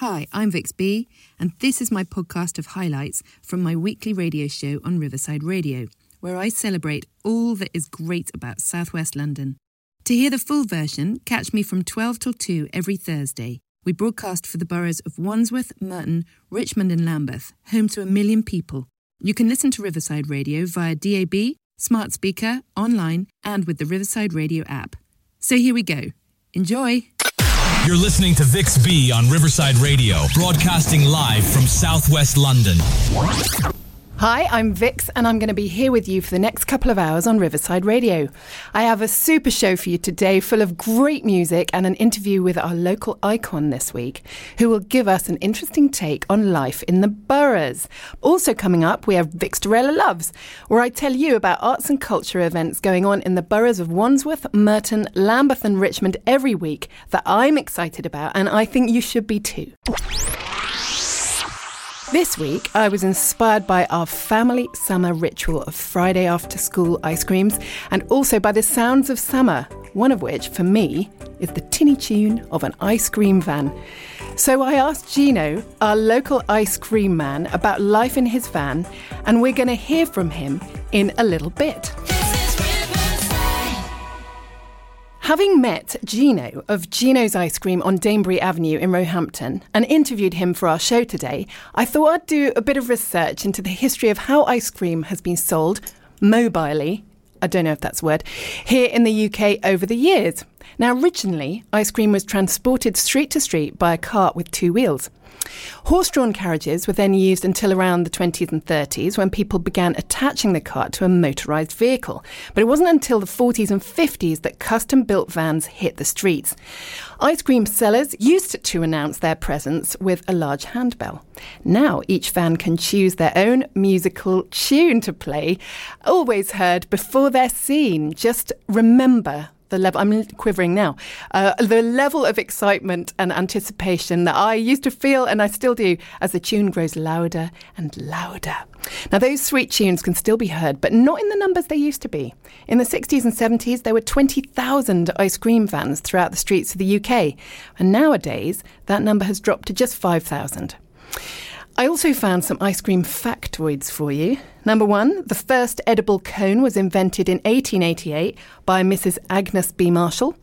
Hi, I'm Vix B, and this is my podcast of highlights from my weekly radio show on Riverside Radio, where I celebrate all that is great about southwest London. To hear the full version, catch me from 12 till 2 every Thursday. We broadcast for the boroughs of Wandsworth, Merton, Richmond, and Lambeth, home to a million people. You can listen to Riverside Radio via DAB, smart speaker, online, and with the Riverside Radio app. So here we go. Enjoy! You're listening to Vix B on Riverside Radio, broadcasting live from southwest London. Hi, I'm Vix, and I'm going to be here with you for the next couple of hours on Riverside Radio. I have a super show for you today, full of great music and an interview with our local icon this week, who will give us an interesting take on life in the boroughs. Also, coming up, we have Vixstarella Loves, where I tell you about arts and culture events going on in the boroughs of Wandsworth, Merton, Lambeth, and Richmond every week that I'm excited about, and I think you should be too. This week, I was inspired by our family summer ritual of Friday after school ice creams and also by the sounds of summer, one of which, for me, is the tinny tune of an ice cream van. So I asked Gino, our local ice cream man, about life in his van, and we're going to hear from him in a little bit. Having met Gino of Gino's Ice Cream on Danebury Avenue in Roehampton and interviewed him for our show today, I thought I'd do a bit of research into the history of how ice cream has been sold mobilely. I don't know if that's a word, here in the UK over the years. Now, originally, ice cream was transported street to street by a cart with two wheels. Horse drawn carriages were then used until around the 20s and 30s when people began attaching the cart to a motorised vehicle. But it wasn't until the 40s and 50s that custom built vans hit the streets. Ice cream sellers used to announce their presence with a large handbell. Now each van can choose their own musical tune to play, always heard before they're seen. Just remember the level I'm quivering now. Uh, the level of excitement and anticipation that I used to feel and I still do as the tune grows louder and louder. Now those sweet tunes can still be heard, but not in the numbers they used to be. In the 60s and 70s, there were 20,000 ice cream vans throughout the streets of the UK, and nowadays that number has dropped to just 5,000. I also found some ice cream factoids for you. Number one, the first edible cone was invented in 1888 by Mrs. Agnes B. Marshall.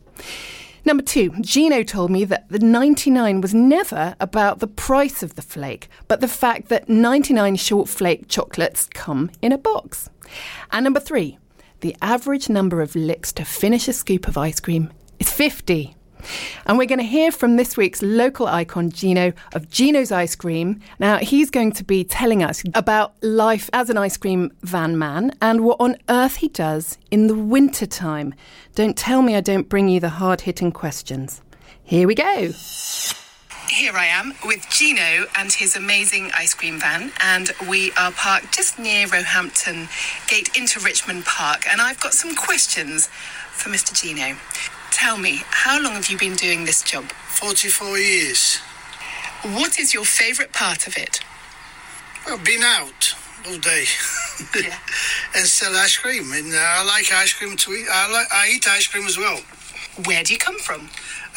Number two, Gino told me that the 99 was never about the price of the flake, but the fact that 99 short flake chocolates come in a box. And number three, the average number of licks to finish a scoop of ice cream is 50. And we're going to hear from this week's local icon, Gino, of Gino's Ice Cream. Now, he's going to be telling us about life as an ice cream van man and what on earth he does in the winter time. Don't tell me I don't bring you the hard hitting questions. Here we go. Here I am with Gino and his amazing ice cream van, and we are parked just near Roehampton Gate into Richmond Park. And I've got some questions for Mr. Gino. Tell me, how long have you been doing this job? 44 years. What is your favourite part of it? Well, been out all day Yeah. and sell ice cream. And I like ice cream to eat. I, like, I eat ice cream as well. Where do you come from?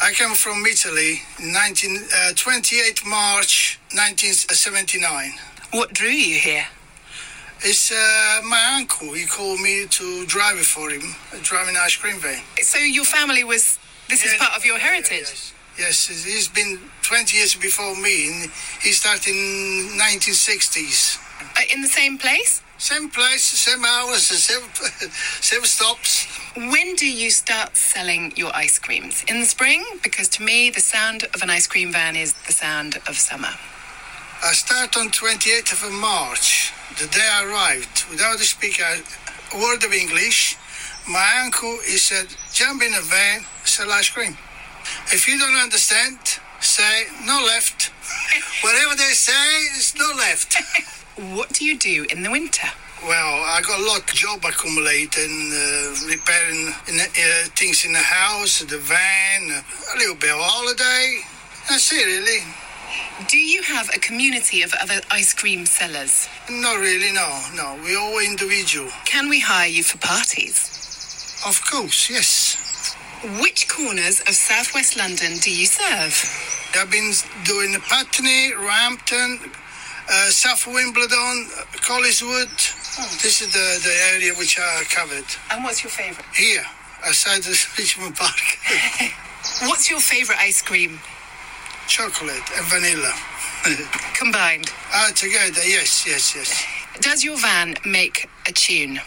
I come from Italy, 19, uh, 28 March 1979. What drew you here? It's uh, my uncle. He called me to drive it for him, driving ice cream van. So your family was. This is part of your yeah, heritage. Yes, yes he's- he's been 20 years before me. And he started in 1960s. Uh, in the same place? Same place, same hours, same, same stops. When do you start selling your ice creams? In the spring? Because to me, the sound of an ice cream van is the sound of summer. I start on 28th of March, the day I arrived, without speaking a word of English. My uncle, he said, jump in a van, sell ice cream. If you don't understand, say no left. Whatever they say, it's no left. What do you do in the winter? Well, I got a lot of job accumulating, uh, repairing in the, uh, things in the house, the van, a little bit of holiday. That's it, really. Do you have a community of other ice cream sellers? Not really, no, no. We're all individual. Can we hire you for parties? Of course, yes. Which corners of southwest London do you serve? I've been doing the Putney, Roehampton, uh, South Wimbledon, Colliers Wood. This is the, the area which I covered. And what's your favourite? Here, outside the Richmond Park. What's your favourite ice cream Chocolate and vanilla. combined? ah, together, yes, yes, yes. Does your van make a tune?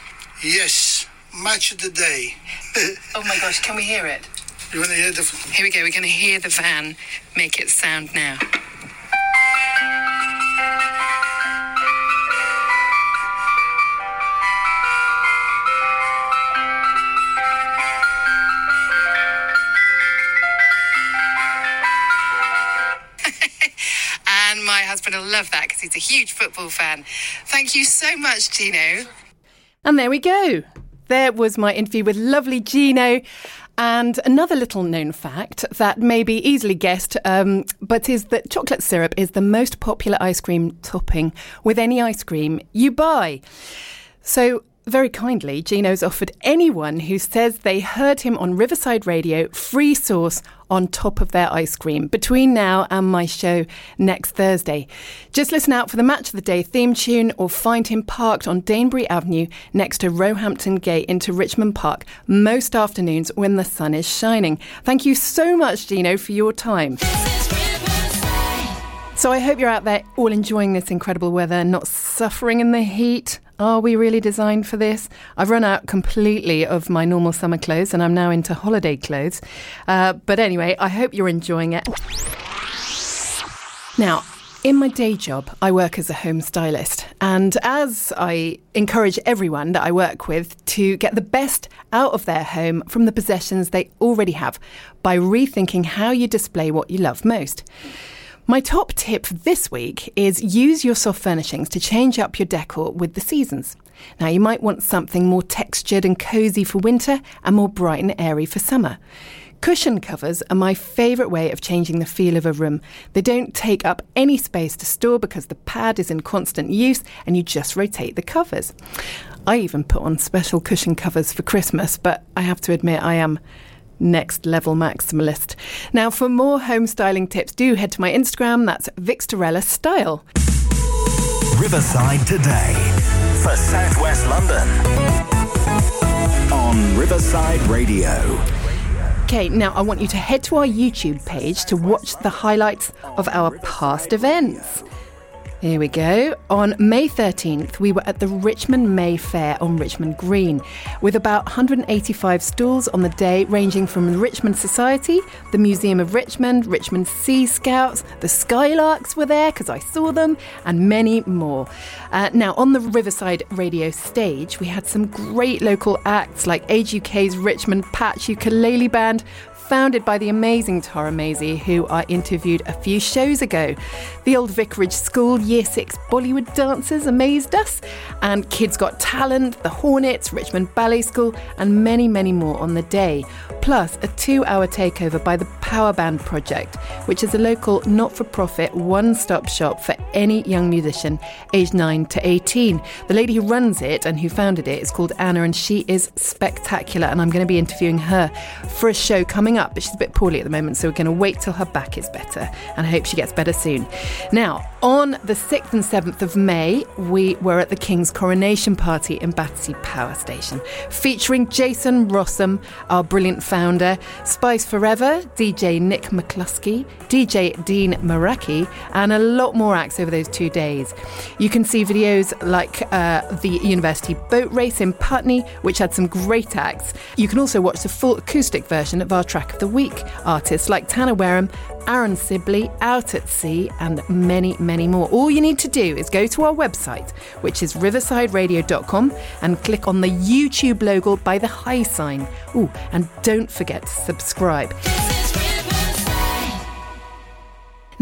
Yes, match of the day. Oh my gosh, can we hear it? you want to hear the... Here we go, we're going to hear the van make its sound now. My husband will love that because he's a huge football fan. Thank you so much, Gino. And there we go. There was my interview with lovely Gino. And another little known fact that may be easily guessed, um, but is that chocolate syrup is the most popular ice cream topping with any ice cream you buy. So, very kindly, Gino's offered anyone who says they heard him on Riverside Radio free sauce on top of their ice cream between now and my show next Thursday. Just listen out for the Match of the Day theme tune or find him parked on Danebury Avenue next to Roehampton Gate into Richmond Park most afternoons when the sun is shining. Thank you so much, Gino, for your time. So I hope you're out there all enjoying this incredible weather, not suffering in the heat. Are we really designed for this? I've run out completely of my normal summer clothes and I'm now into holiday clothes. Uh, but anyway, I hope you're enjoying it. Now, in my day job, I work as a home stylist. And as I encourage everyone that I work with to get the best out of their home from the possessions they already have by rethinking how you display what you love most. My top tip this week is use your soft furnishings to change up your decor with the seasons. Now, you might want something more textured and cozy for winter and more bright and airy for summer. Cushion covers are my favourite way of changing the feel of a room. They don't take up any space to store because the pad is in constant use and you just rotate the covers. I even put on special cushion covers for Christmas, but I have to admit I am next level maximalist. Now, for more home styling tips, do head to my Instagram. That's Vixstarella Style. Riverside today for Southwest London on Riverside Radio. Okay, now I want you to head to our YouTube page to watch the highlights of our past events. Here we go. On May 13th, we were at the Richmond May Fair on Richmond Green, with about 185 stalls on the day, ranging from the Richmond Society, the Museum of Richmond, Richmond Sea Scouts, the Skylarks were there because I saw them, and many more. Uh, now, on the Riverside Radio stage, we had some great local acts like Age UK's Richmond Patch Ukulele Band, founded by the amazing Tara Maisie, who I interviewed a few shows ago. The Old Vicarage School Year 6 Bollywood dancers amazed us, and Kids Got Talent, the Hornets, Richmond Ballet School, and many, many more on the day. Plus, a two hour takeover by the Power Band Project, which is a local not for profit one stop shop for any young musician aged 9 to 18. The lady who runs it and who founded it is called Anna, and she is spectacular. And I'm going to be interviewing her for a show coming up, but she's a bit poorly at the moment, so we're going to wait till her back is better, and I hope she gets better soon. Now, on the 6th and 7th of May, we were at the King's coronation party in Battersea Power Station, featuring Jason Rossum, our brilliant founder, Spice Forever, DJ Nick McCluskey, DJ Dean Maraki, and a lot more acts over those two days. You can see videos like uh, the University Boat Race in Putney, which had some great acts. You can also watch the full acoustic version of our track of the week. Artists like Tanner Wareham, Aaron Sibley, Out at Sea, and many, many more. All you need to do is go to our website, which is riversideradio.com, and click on the YouTube logo by the high sign. Ooh, and don't forget to subscribe.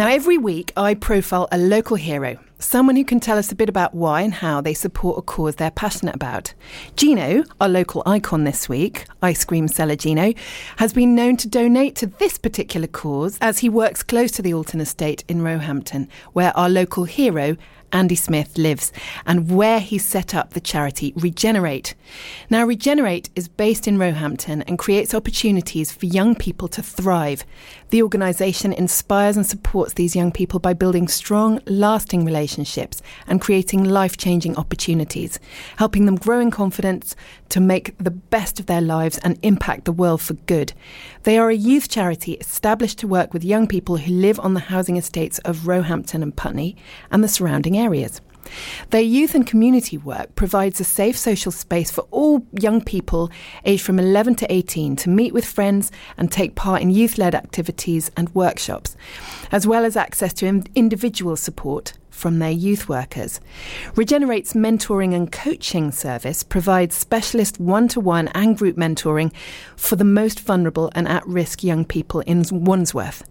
Now, every week I profile a local hero someone who can tell us a bit about why and how they support a cause they're passionate about. Gino, our local icon this week, ice cream seller Gino, has been known to donate to this particular cause as he works close to the Alton estate in Roehampton, where our local hero Andy Smith lives and where he set up the charity Regenerate. Now, Regenerate is based in Roehampton and creates opportunities for young people to thrive. The organisation inspires and supports these young people by building strong, lasting relationships and creating life changing opportunities, helping them grow in confidence to make the best of their lives and impact the world for good. They are a youth charity established to work with young people who live on the housing estates of Roehampton and Putney and the surrounding areas. Their youth and community work provides a safe social space for all young people aged from 11 to 18 to meet with friends and take part in youth led activities and workshops, as well as access to individual support from their youth workers. Regenerate's mentoring and coaching service provides specialist one to one and group mentoring for the most vulnerable and at risk young people in Wandsworth.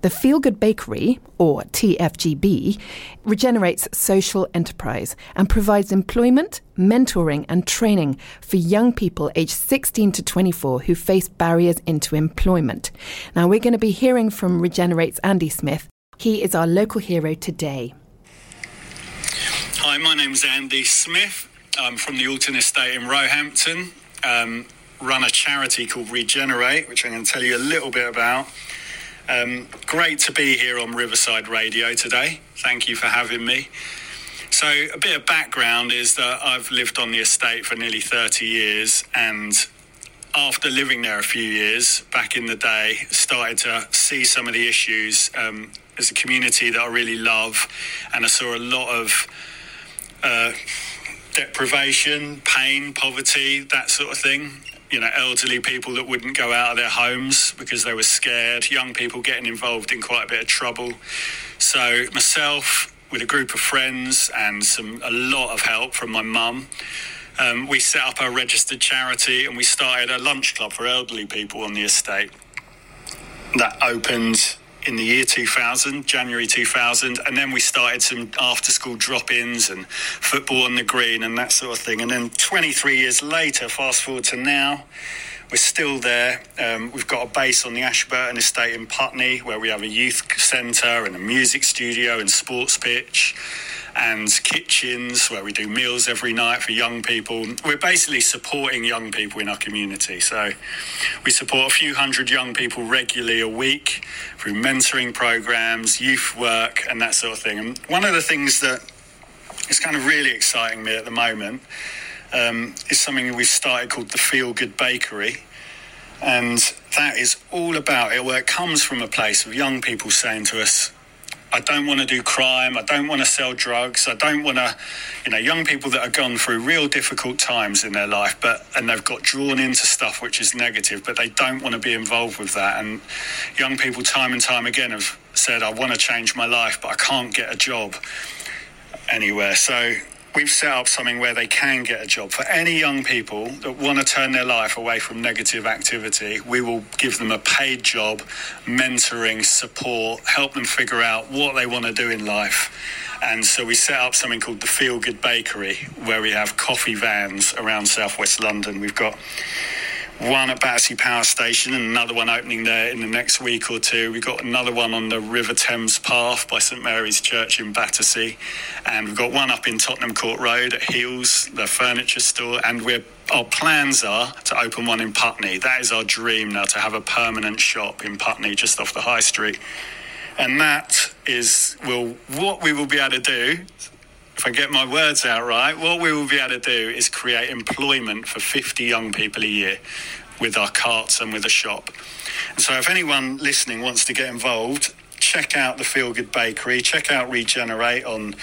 The Feel Good Bakery, or TFGB, Regenerate's social enterprise and provides employment, mentoring, and training for young people aged 16 to 24 who face barriers into employment. Now, we're going to be hearing from Regenerate's Andy Smith. He is our local hero today. Hi, my name's Andy Smith. I'm from the Alton Estate in Roehampton. Um, run a charity called Regenerate, which I'm going to tell you a little bit about. Um, great to be here on Riverside Radio today. Thank you for having me. So, a bit of background is that I've lived on the estate for nearly 30 years, and after living there a few years back in the day, started to see some of the issues um, as a community that I really love, and I saw a lot of uh, deprivation, pain, poverty, that sort of thing you know, elderly people that wouldn't go out of their homes because they were scared, young people getting involved in quite a bit of trouble. So myself, with a group of friends and some a lot of help from my mum, um, we set up a registered charity and we started a lunch club for elderly people on the estate. That opened in the year 2000, January 2000, and then we started some after school drop ins and football on the green and that sort of thing. And then 23 years later, fast forward to now, we're still there. Um, we've got a base on the Ashburton estate in Putney where we have a youth centre and a music studio and sports pitch and kitchens where we do meals every night for young people. We're basically supporting young people in our community. So we support a few hundred young people regularly a week through mentoring programs, youth work, and that sort of thing. And one of the things that is kind of really exciting me at the moment um, is something we've started called the Feel Good Bakery. And that is all about it, where it comes from a place of young people saying to us, I don't want to do crime. I don't want to sell drugs. I don't want to, you know, young people that have gone through real difficult times in their life, but and they've got drawn into stuff which is negative, but they don't want to be involved with that. And young people, time and time again, have said, "I want to change my life, but I can't get a job anywhere." So we've set up something where they can get a job. For any young people that want to turn their life away from negative activity, we will give them a paid job, mentoring, support, help them figure out what they want to do in life. And so we set up something called the Feel Good Bakery, where we have coffee vans around southwest London. We've got one at Battersea Power Station and another one opening there in the next week or two. We've got another one on the River Thames Path by St Mary's Church in Battersea. And we've got one up in Tottenham Court Road at Heal's, the furniture store. And we're, our plans are to open one in Putney. That is our dream now, to have a permanent shop in Putney just off the high street. And that is what we will be able to do if I get my words out right, what we will be able to do is create employment for 50 young people a year with our carts and with a shop. So, if anyone listening wants to get involved, check out the Feel Good Bakery, check out Regenerate on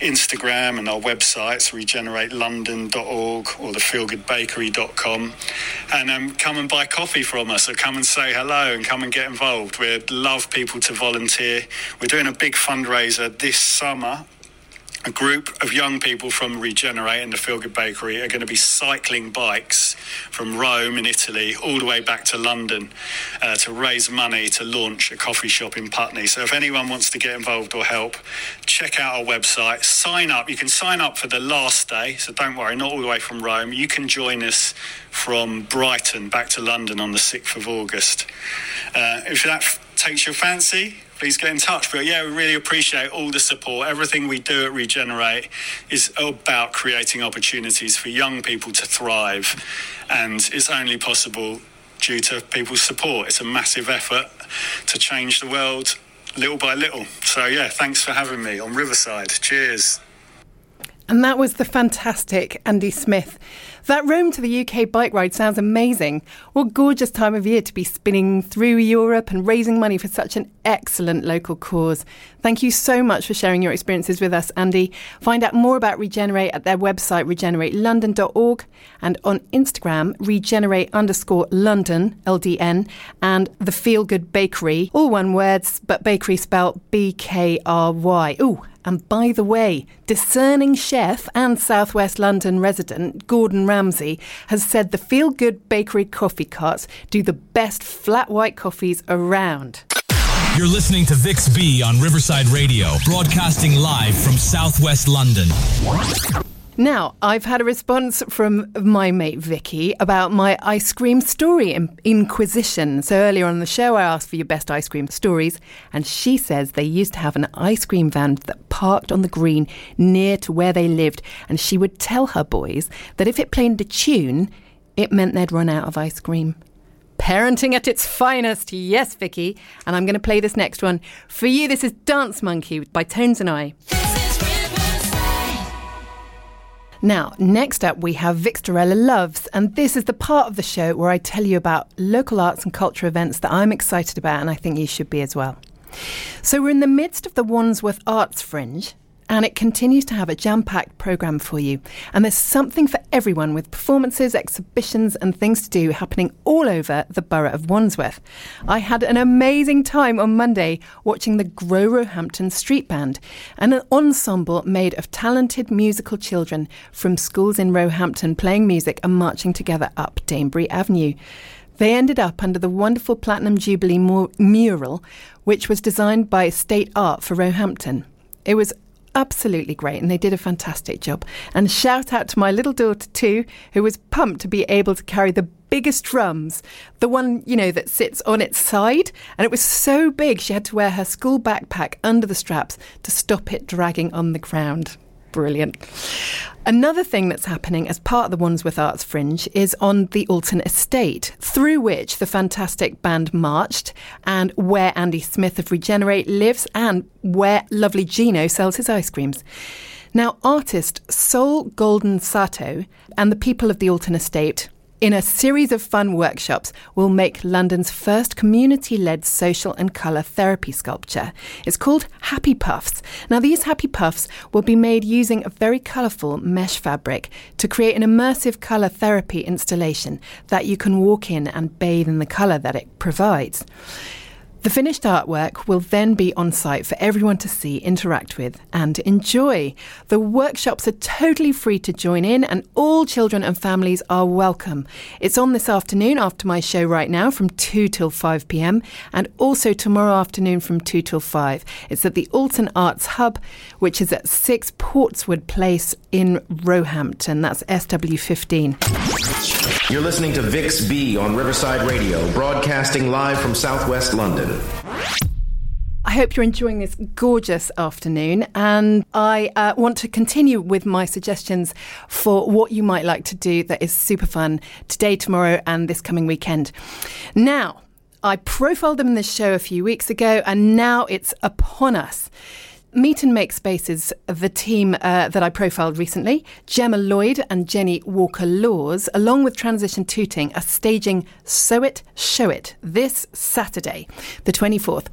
Instagram and our websites, regeneratelondon.org or thefeelgoodbakery.com, and um, come and buy coffee from us or come and say hello and come and get involved. We'd love people to volunteer. We're doing a big fundraiser this summer a group of young people from Regenerate and the Feel Good Bakery are going to be cycling bikes from Rome in Italy all the way back to London uh, to raise money to launch a coffee shop in Putney. So if anyone wants to get involved or help, check out our website, sign up. You can sign up for the last day, so don't worry, not all the way from Rome. You can join us from Brighton back to London on the 6th of August. Uh, if that f- takes your fancy, please get in touch. But yeah, we really appreciate all the support. Everything we do at Regenerate is about creating opportunities for young people to thrive, and it's only possible due to people's support. It's a massive effort to change the world little by little. So yeah, thanks for having me on Riverside. Cheers. And that was the fantastic Andy Smith. That Rome to the UK bike ride sounds amazing. What gorgeous time of year to be spinning through Europe and raising money for such an excellent local cause. Thank you so much for sharing your experiences with us, Andy. Find out more about Regenerate at their website, regeneratelondon.org, and on Instagram, regenerate underscore London, LDN, and the Feel Good Bakery, all one words, but bakery spelled B K R Y. Ooh, and by the way, discerning chef and Southwest London resident Gordon Ramsay has said the Feel Good Bakery coffee carts do the best flat white coffees around. You're listening to Vix B on Riverside Radio, broadcasting live from Southwest London. Now, I've had a response from my mate Vicky about my ice cream story in- inquisition. So earlier on the show, I asked for your best ice cream stories, and she says they used to have an ice cream van that parked on the green near to where they lived, and she would tell her boys that if it played a tune, it meant they'd run out of ice cream. Parenting at its finest, yes, Vicky. And I'm going to play this next one for you. This is Dance Monkey by Tones and I. Now, next up, we have Vixstarella Loves, and this is the part of the show where I tell you about local arts and culture events that I'm excited about, and I think you should be as well. So, we're in the midst of the Wandsworth Arts Fringe, and it continues to have a jam packed programme for you. And there's something for everyone with performances, exhibitions, and things to do happening all over the borough of Wandsworth. I had an amazing time on Monday watching the Grow Roehampton Street Band, an ensemble made of talented musical children from schools in Roehampton playing music and marching together up Danebury Avenue. They ended up under the wonderful Platinum Jubilee mu- mural, which was designed by State Art for Roehampton. It was absolutely great and they did a fantastic job. And shout out to my little daughter too, who was pumped to be able to carry the biggest drums, the one, you know, that sits on its side. And it was so big, she had to wear her school backpack under the straps to stop it dragging on the ground. Brilliant. Another thing that's happening as part of the Wandsworth Arts Fringe is on the Alton Estate, through which the fantastic band marched, and where Andy Smith of Regenerate lives, and where lovely Gino sells his ice creams. Now, artist Sol Golden Sato and the people of the Alton Estate in a series of fun workshops, we'll make London's first community led social and colour therapy sculpture. It's called Happy Puffs. Now, these Happy Puffs will be made using a very colourful mesh fabric to create an immersive colour therapy installation that you can walk in and bathe in the colour that it provides. The finished artwork will then be on site for everyone to see, interact with, and enjoy. The workshops are totally free to join in, and all children and families are welcome. It's on this afternoon after my show right now from 2 till 5 pm, and also tomorrow afternoon from 2 till 5. It's at the Alton Arts Hub, which is at 6 Portswood Place in Roehampton. That's SW15. You're listening to Vix B on Riverside Radio, broadcasting live from Southwest London. I hope you're enjoying this gorgeous afternoon, and I uh, want to continue with my suggestions for what you might like to do that is super fun today, tomorrow, and this coming weekend. Now, I profiled them in this show a few weeks ago, and now it's upon us. Meet and Make Spaces, the team uh, that I profiled recently, Gemma Lloyd and Jenny Walker Laws, along with Transition Tooting, are staging Sew It, Show It this Saturday, the 24th.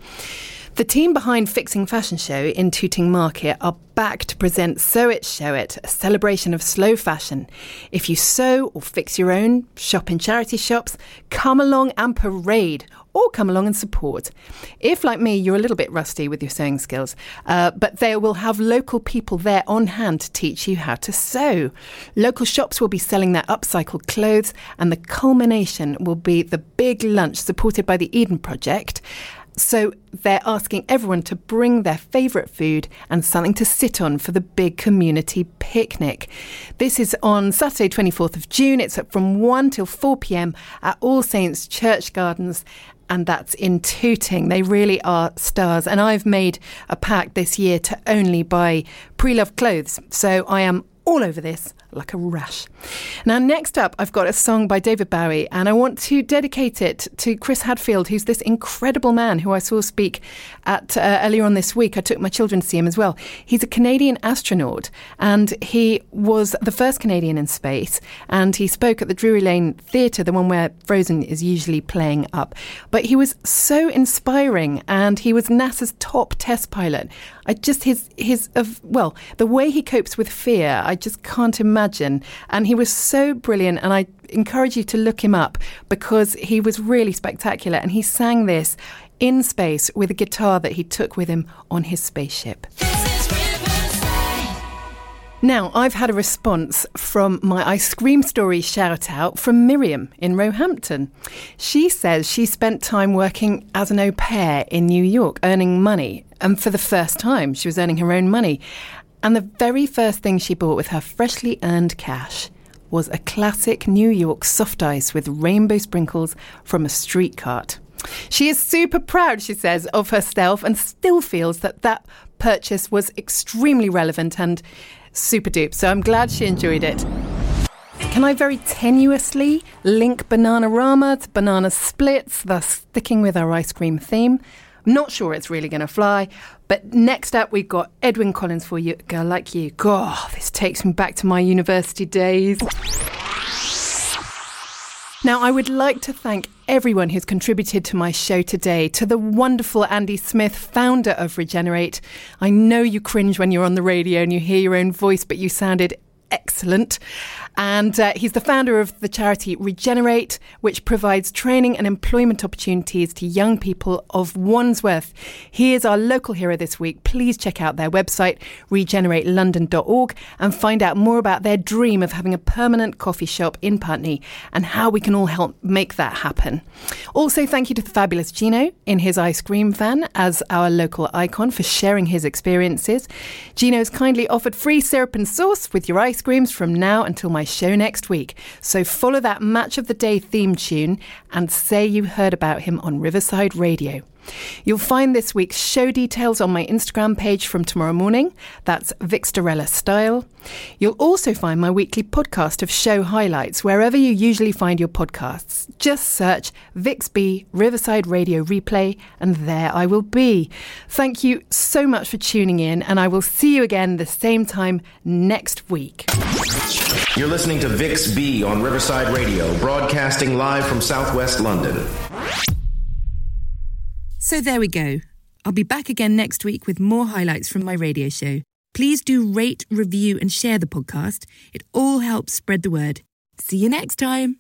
The team behind Fixing Fashion Show in Tooting Market are back to present Sew It, Show It, a celebration of slow fashion. If you sew or fix your own, shop in charity shops, come along and parade or come along and support. If, like me, you're a little bit rusty with your sewing skills, uh, but they will have local people there on hand to teach you how to sew. Local shops will be selling their upcycled clothes, and the culmination will be the big lunch supported by the Eden Project. So they're asking everyone to bring their favourite food and something to sit on for the big community picnic. This is on Saturday, 24th of June. It's from 1 till 4 pm at All Saints Church Gardens. And that's in Tooting. They really are stars. And I've made a pact this year to only buy pre loved clothes. So I am all over this like a rash. Now, next up, I've got a song by David Bowie, and I want to dedicate it to Chris Hadfield, who's this incredible man who I saw speak at uh, earlier on this week. I took my children to see him as well. He's a Canadian astronaut, and he was the first Canadian in space, and he spoke at the Drury Lane Theatre, the one where Frozen is usually playing up. But he was so inspiring, and he was NASA's top test pilot. I just his his well the way he copes with fear. I just can't imagine. And he was so brilliant. And I encourage you to look him up because he was really spectacular. And he sang this in space with a guitar that he took with him on his spaceship. Now, I've had a response from my ice cream story shout out from Miriam in Roehampton. She says she spent time working as an au pair in New York, earning money. And for the first time, she was earning her own money. And the very first thing she bought with her freshly earned cash was a classic New York soft ice with rainbow sprinkles from a street cart. She is super proud, she says, of herself and still feels that that purchase was extremely relevant and super dupe. So I'm glad she enjoyed it. Can I very tenuously link Bananarama to Banana Splits, thus sticking with our ice cream theme? Not sure it's really going to fly. But next up, we've got Edwyn Collins for you, Girl Like You. God, this takes me back to my university days. Now, I would like to thank everyone who's contributed to my show today, to the wonderful Andy Smith, founder of Regenerate. I know you cringe when you're on the radio and you hear your own voice, but you sounded excellent. And uh, he's the founder of the charity Regenerate, which provides training and employment opportunities to young people of Wandsworth. He is our local hero this week. Please check out their website, regeneratelondon.org, and find out more about their dream of having a permanent coffee shop in Putney and how we can all help make that happen. Also, thank you to the fabulous Gino in his ice cream van as our local icon for sharing his experiences. Gino's kindly offered free syrup and sauce with your ice creams from now until my show next week. So follow that Match of the Day theme tune and say you heard about him on Riverside Radio. You'll find this week's show details on my Instagram page from tomorrow morning. That's Vixstarella Style. You'll also find my weekly podcast of show highlights wherever you usually find your podcasts. Just search VixB Riverside Radio Replay, and there I will be. Thank you so much for tuning in, and I will see you again the same time next week. You're listening to VixB on Riverside Radio, broadcasting live from Southwest London. So there we go. I'll be back again next week with more highlights from my radio show. Please do rate, review, and share the podcast. It all helps spread the word. See you next time.